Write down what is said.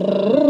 Brrr.